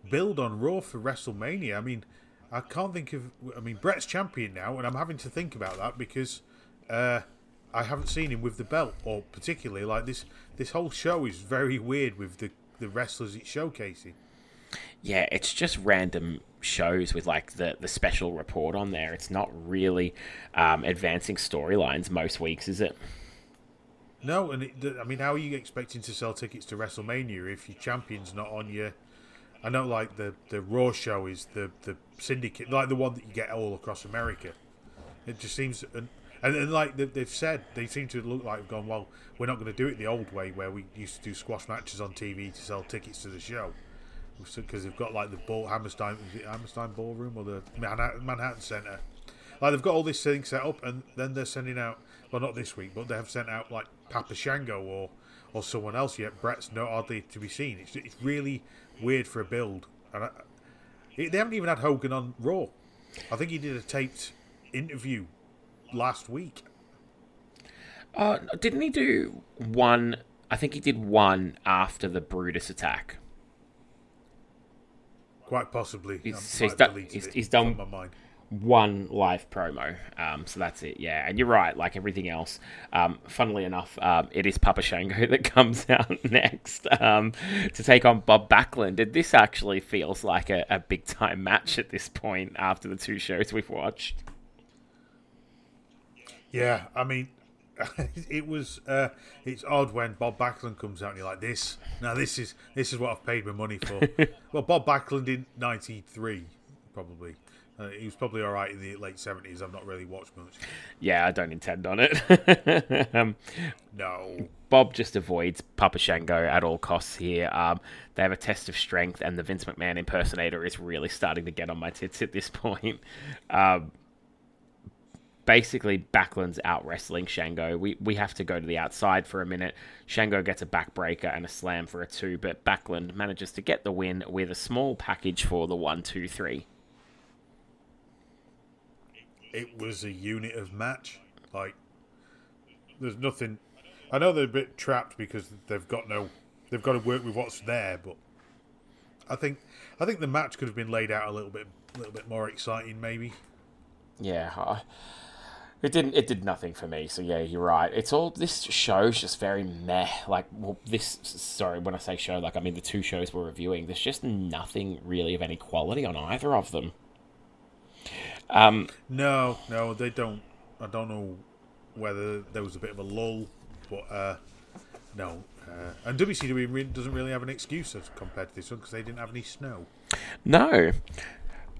build on Raw for WrestleMania. I mean, I can't think of. I mean, Bret's champion now, and I'm having to think about that because uh, I haven't seen him with the belt, or particularly like this. This whole show is very weird with the the wrestlers it's showcasing. Yeah, it's just random shows with like the the special report on there. It's not really um, advancing storylines most weeks, is it? No, and it, I mean, how are you expecting to sell tickets to WrestleMania if your champion's not on your? I know, like the the Raw show is the the syndicate, like the one that you get all across America. It just seems, and, and, and like they've said, they seem to look like gone. Well, we're not going to do it the old way where we used to do squash matches on TV to sell tickets to the show, because they've got like the ball Hammerstein, Hammerstein Ballroom or the Manhattan, Manhattan Center. Like they've got all this thing set up, and then they're sending out. Well, not this week, but they have sent out like Papa Shango or or someone else yet. Bret's not hardly to be seen. It's, it's really weird for a build, and I, they haven't even had Hogan on Raw. I think he did a taped interview last week. Uh, didn't he do one? I think he did one after the Brutus attack. Quite possibly. He's, so he's, done, he's, he's done one live promo. Um, so that's it, yeah. And you're right, like everything else. Um, funnily enough, um, it is Papa Shango *laughs* that comes out *laughs* next um, to take on Bob Backlund. And this actually feels like a, a big time match at this point after the two shows we've watched. Yeah, I mean, *laughs* it was uh, it's odd when Bob Backlund comes out and you're like this. Now this is this is what I've paid my money for. well, Bob Backlund in '93 probably. Uh, he was probably all right in the late seventies. I've not really watched much. Yeah, I don't intend on it. *laughs* um, no. Bob just avoids Papa Shango at all costs here. Um, they have a test of strength, and the Vince McMahon impersonator is really starting to get on my tits at this *laughs* point. Um, basically, Backlund's out wrestling Shango. We we have to go to the outside for a minute. Shango gets a backbreaker and a slam for a two, but Backlund manages to get the win with a small package for the one, two, three it was a unit of match. Like, there's nothing. I know they're a bit trapped because they've got no. They've got to work with what's there, but I think I think the match could have been laid out a little bit, a little bit more exciting, maybe. Yeah, it didn't. It did nothing for me. So yeah, you're right. It's all this show's just very meh. Like well, this. Sorry, when I say show, like I mean the two shows we're reviewing. There's just nothing really of any quality on either of them. Um, no, no, they don't. I don't know whether there was a bit of a lull, but uh, no. Uh, and WCW doesn't really have an excuse as compared to this one because they didn't have any snow. No.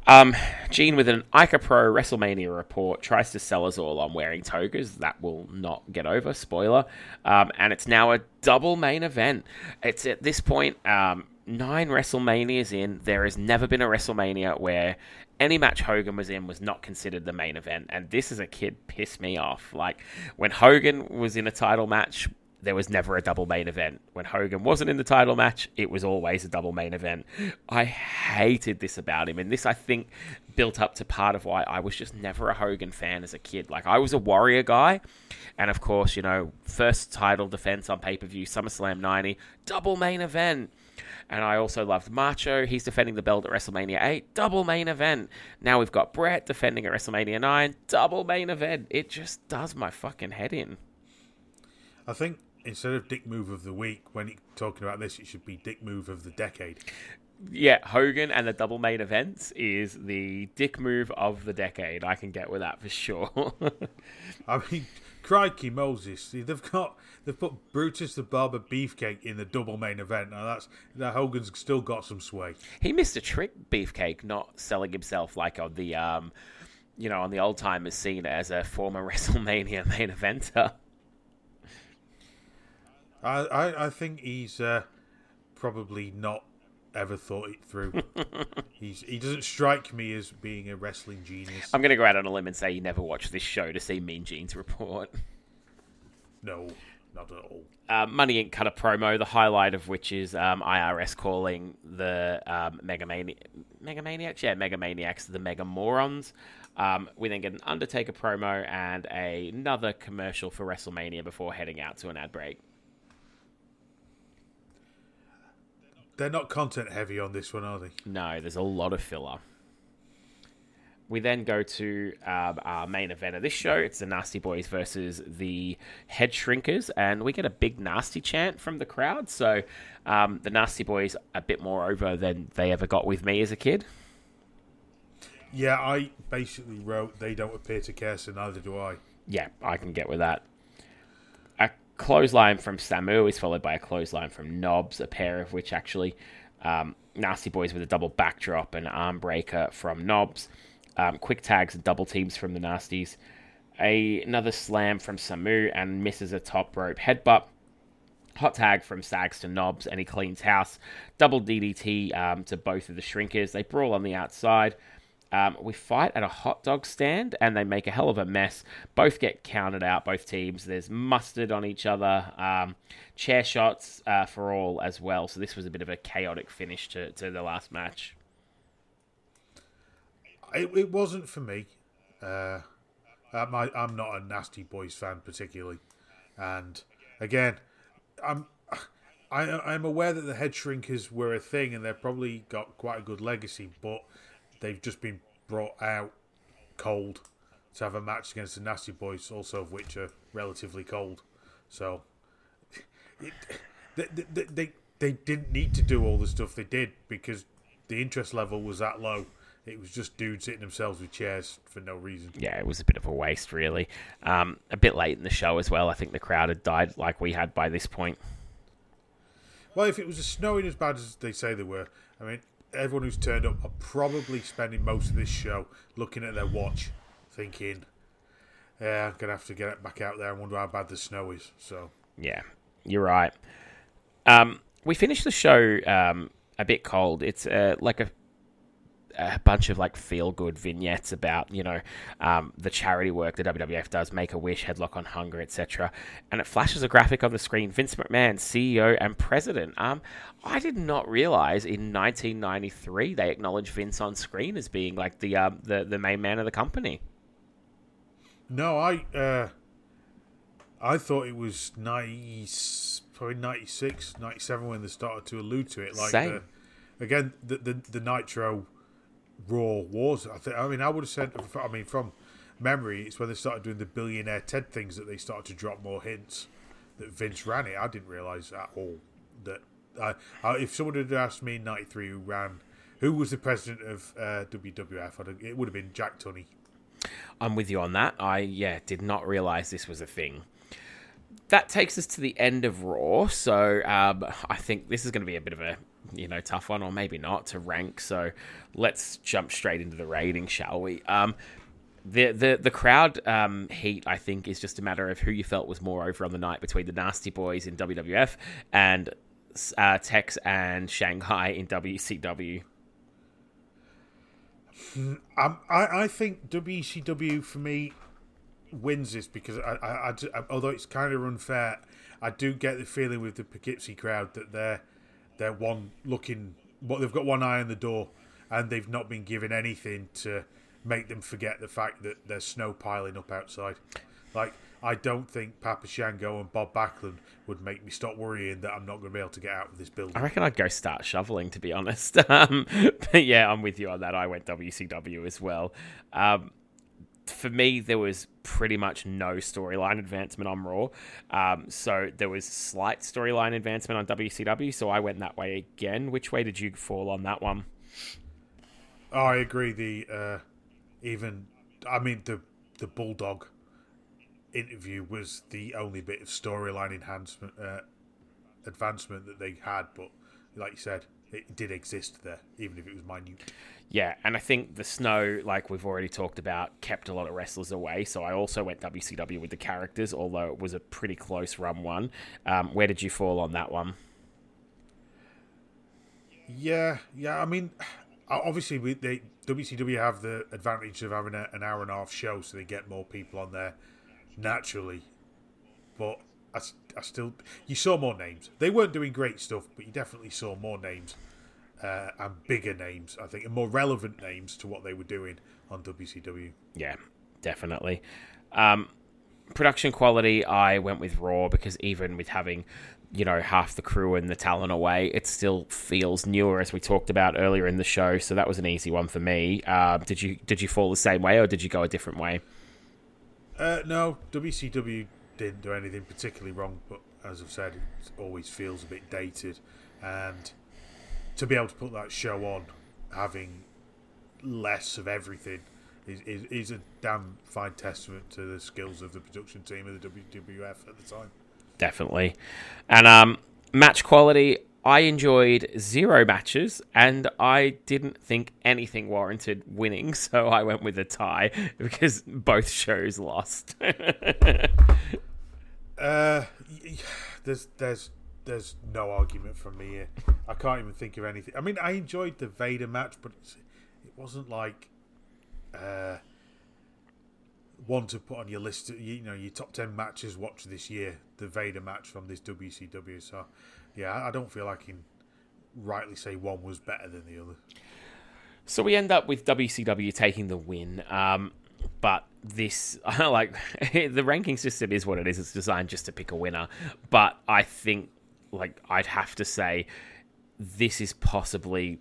Um, Gene with an Ica Pro WrestleMania report tries to sell us all on wearing togas. That will not get over. Spoiler. Um, and it's now a double main event. It's at this point um, nine WrestleManias in. There has never been a WrestleMania where any match Hogan was in was not considered the main event. And this as a kid pissed me off. Like when Hogan was in a title match, there was never a double main event. When Hogan wasn't in the title match, it was always a double main event. I hated this about him. And this, I think, built up to part of why I was just never a Hogan fan as a kid. Like, I was a Warrior guy. And of course, you know, first title defense on pay per view, SummerSlam 90, double main event. And I also loved Macho. He's defending the belt at WrestleMania 8. Double main event. Now we've got Bret defending at WrestleMania 9. Double main event. It just does my fucking head in. I think instead of Dick Move of the Week, when he, talking about this, it should be Dick Move of the Decade. Yeah, Hogan and the double main events is the Dick Move of the decade. I can get with that for sure. *laughs* I mean, crikey Moses, they've got they've put Brutus the Barber Beefcake in the double main event. Now that's that Hogan's still got some sway. He missed a trick, Beefcake, not selling himself like on the um, you know, on the old timers scene as a former *laughs* WrestleMania main eventer. I I, I think he's uh, probably not ever thought it through. *laughs* He's he doesn't strike me as being a wrestling genius. I'm going to go out on a limb and say you never watched this show to see Mean Gene's report. No, not at all. Uh, Money Inc. cut a promo, the highlight of which is um, IRS calling the um, Megamani- Megamaniacs, yeah, Megamaniacs, the Mega Morons. Um, we then get an Undertaker promo and a, another commercial for WrestleMania before heading out to an ad break. They're not content heavy on this one, are they? No, there's a lot of filler. we then go to um, our main event of this show. It's the Nasty Boys versus the Head Shrinkers, and we get a big nasty chant from the crowd. So um, the Nasty Boys a bit more over than they ever got with me as a kid. Yeah, I basically wrote they don't appear to care, so neither do I. Yeah, I can get with that. Clothesline from Samu is followed by a clothesline from Knobs, a pair of which actually um, Nasty Boys with a double backdrop and arm breaker from Knobs. Um, quick tags and double teams from the Nasties. A, another slam from Samu and misses a top rope headbutt. Hot tag from Sags to Knobs and he cleans house. Double DDT um, to both of the shrinkers. They brawl on the outside. Um, we fight at a hot dog stand and they make a hell of a mess. Both get counted out, both teams. There's mustard on each other, um, chair shots uh, for all as well. So this was a bit of a chaotic finish to, to the last match. It, it wasn't for me. Uh, I'm, I, I'm not a Nasty Boys fan particularly, and again, I'm I, I'm aware that the head shrinkers were a thing and they've probably got quite a good legacy, but they've just been brought out cold to have a match against the Nasty Boys, also of which are relatively cold. So *laughs* it, they, they, they, they didn't need to do all the stuff they did because the interest level was that low. It was just dudes hitting themselves with chairs for no reason. Yeah, it was a bit of a waste, really. Um, a bit late in the show as well. I think the crowd had died like we had by this point. Well, if it was snowing as bad as they say they were, I mean, everyone who's turned up are probably spending most of this show looking at their watch, thinking, "Yeah, I'm gonna have to get back out there and wonder how bad the snow is." So Yeah, you're right. Um, we finished the show um, a bit cold. It's uh, like a a bunch of like feel good vignettes about you know um, the charity work the WWF does, Make a Wish, Headlock on Hunger, etc. And it flashes a graphic on the screen: Vince McMahon, CEO and President. Um, I did not realize in 1993 they acknowledged Vince on screen as being like the um, the the main man of the company. no, I uh, I thought it was 90, probably 96, 97 when they started to allude to it. Like Same. The, again, the, the the Nitro Raw Wars. I think. I mean, I would have said. I mean, from memory, it's when they started doing the billionaire Ted things that they started to drop more hints that Vince ran it. I didn't realize at all that. Uh, uh, if someone had asked me in '93 who ran, who was the president of uh, WWF, it would have been Jack Tunney. I'm with you on that. I yeah did not realize this was a thing. That takes us to the end of Raw, so um, I think this is going to be a bit of a you know tough one, or maybe not to rank. So let's jump straight into the rating, shall we? Um, the the the crowd um, heat, I think, is just a matter of who you felt was more over on the night between the Nasty Boys in WWF and uh, Tex and Shanghai in WCW. Um, I, I think WCW for me wins this because I, I, I although it's kind of unfair, I do get the feeling with the Poughkeepsie crowd that they're they're one looking, what they've got one eye on the door, and they've not been given anything to make them forget the fact that there's snow piling up outside. Like I don't think Papa Shango and Bob Backlund would make me stop worrying that I'm not going to be able to get out of this building. I reckon I'd go start shoveling, to be honest. *laughs* Um, but yeah, I'm with you on that. I went WCW as well. Um, for me, there was pretty much no storyline advancement on Raw. Um, so there was slight storyline advancement on WCW. So I went that way again. Which way did you fall on that one? Oh, I agree. The uh, even, I mean, the the bulldog interview was the only bit of storyline enhancement, uh, advancement that they had. But like you said, it did exist there, even if it was minute. Yeah, and I think the snow, like we've already talked about, kept a lot of wrestlers away. So I also went WCW with the characters, although it was a pretty close run one. Um, where did you fall on that one? Yeah, yeah. I mean, *sighs* obviously, we, they WCW have the advantage of having a, an hour and a half show, so they get more people on there naturally. But I, I still, you saw more names. They weren't doing great stuff, but you definitely saw more names uh, and bigger names. I think, and more relevant names to what they were doing on WCW. Yeah, definitely. Um, production quality, I went with Raw because even with having you know half the crew and the talent away, it still feels newer, as we talked about earlier in the show. So that was an easy one for me. Uh, did you did you fall the same way, or did you go a different way? Uh, no, WCW didn't do anything particularly wrong, but as I've said, it always feels a bit dated. And to be able to put that show on, having less of everything, is, is, is a damn fine testament to the skills of the production team of the WWF at the time. Definitely. And um, match quality, I enjoyed zero matches and I didn't think anything warranted winning, *laughs* so I went with a tie because both shows lost. *laughs* uh, there's there's there's no argument from me here. I can't even think of anything. I mean, I enjoyed the Vader match, but it wasn't like uh, one to put on your list. You know, your top ten matches watch this year. The Vader match from this WCW. So, yeah, I don't feel like I can rightly say one was better than the other. So we end up with WCW taking the win. Um, but this, *laughs* like, *laughs* the ranking system is what it is. It's designed just to pick a winner. But I think, like, I'd have to say, this is possibly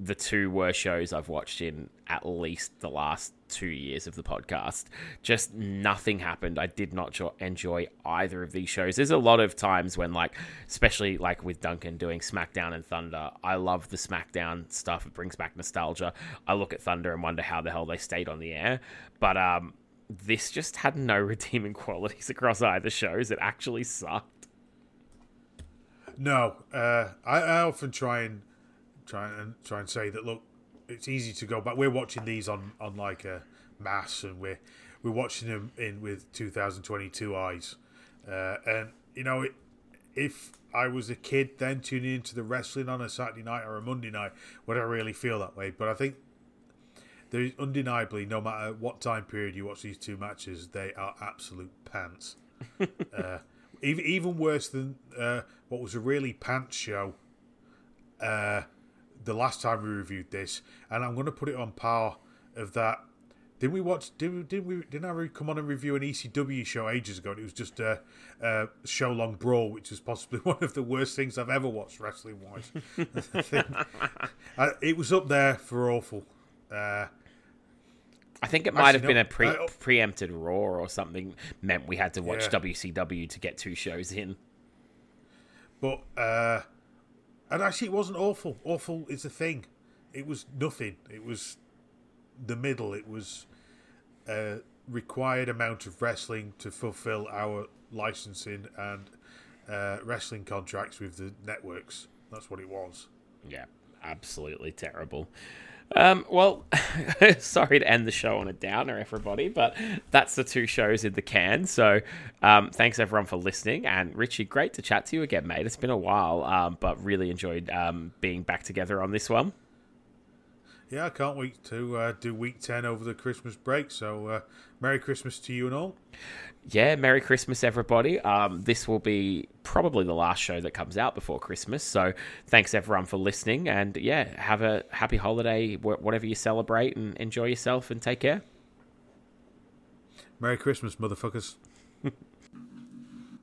the two worst shows I've watched in at least the last two years of the podcast. Just nothing happened. I did not enjoy either of these shows. There's a lot of times when, like, especially like with Duncan doing SmackDown and Thunder, I love the SmackDown stuff. It brings back nostalgia. I look at Thunder and wonder how the hell they stayed on the air. But um, this just had no *laughs* redeeming qualities across either shows. It actually sucked. No, uh, I, I often try and try and try and say that look, it's easy to go back. We're watching these on on like a mass, and we're we're watching them in with 2022 eyes. Uh, and you know, it, if I was a kid then tuning into the wrestling on a Saturday night or a Monday night, would I really feel that way? But I think there is undeniably, no matter what time period you watch these two matches, they are absolute pants. *laughs* uh, even even worse than uh, what was a really pants show. Uh, the last time we reviewed this, and I'm going to put it on par of that. Didn't we watch? Did we? Did we? Didn't I come on and review an ECW show ages ago? And it was just a, a show long brawl, which was possibly *laughs* one of the worst things I've ever watched wrestling wise. *laughs* it was up there for awful. Uh, I think it might have been a pre- uh, preempted Raw or something meant we had to watch yeah. WCW to get two shows in. But uh, and actually, it wasn't awful. Awful is a thing. It was nothing. It was the middle. It was a required amount of wrestling to fulfill our licensing and uh, wrestling contracts with the networks. That's what it was. Yeah, absolutely terrible. Um, well, *laughs* sorry to end the show on a downer, everybody, but that's the two shows in the can. So, um, thanks everyone for listening. And Richie, great to chat to you again, mate. It's been a while, um, but really enjoyed um, being back together on this one. Yeah, I can't wait to uh, do week 10 over the Christmas break. So, uh, Merry Christmas to you and all yeah, Merry Christmas, everybody. Um, this will be probably the last show that comes out before Christmas. So thanks, everyone, for listening. And yeah, have a happy holiday, whatever you celebrate, and enjoy yourself and take care. Merry Christmas, motherfuckers. *laughs*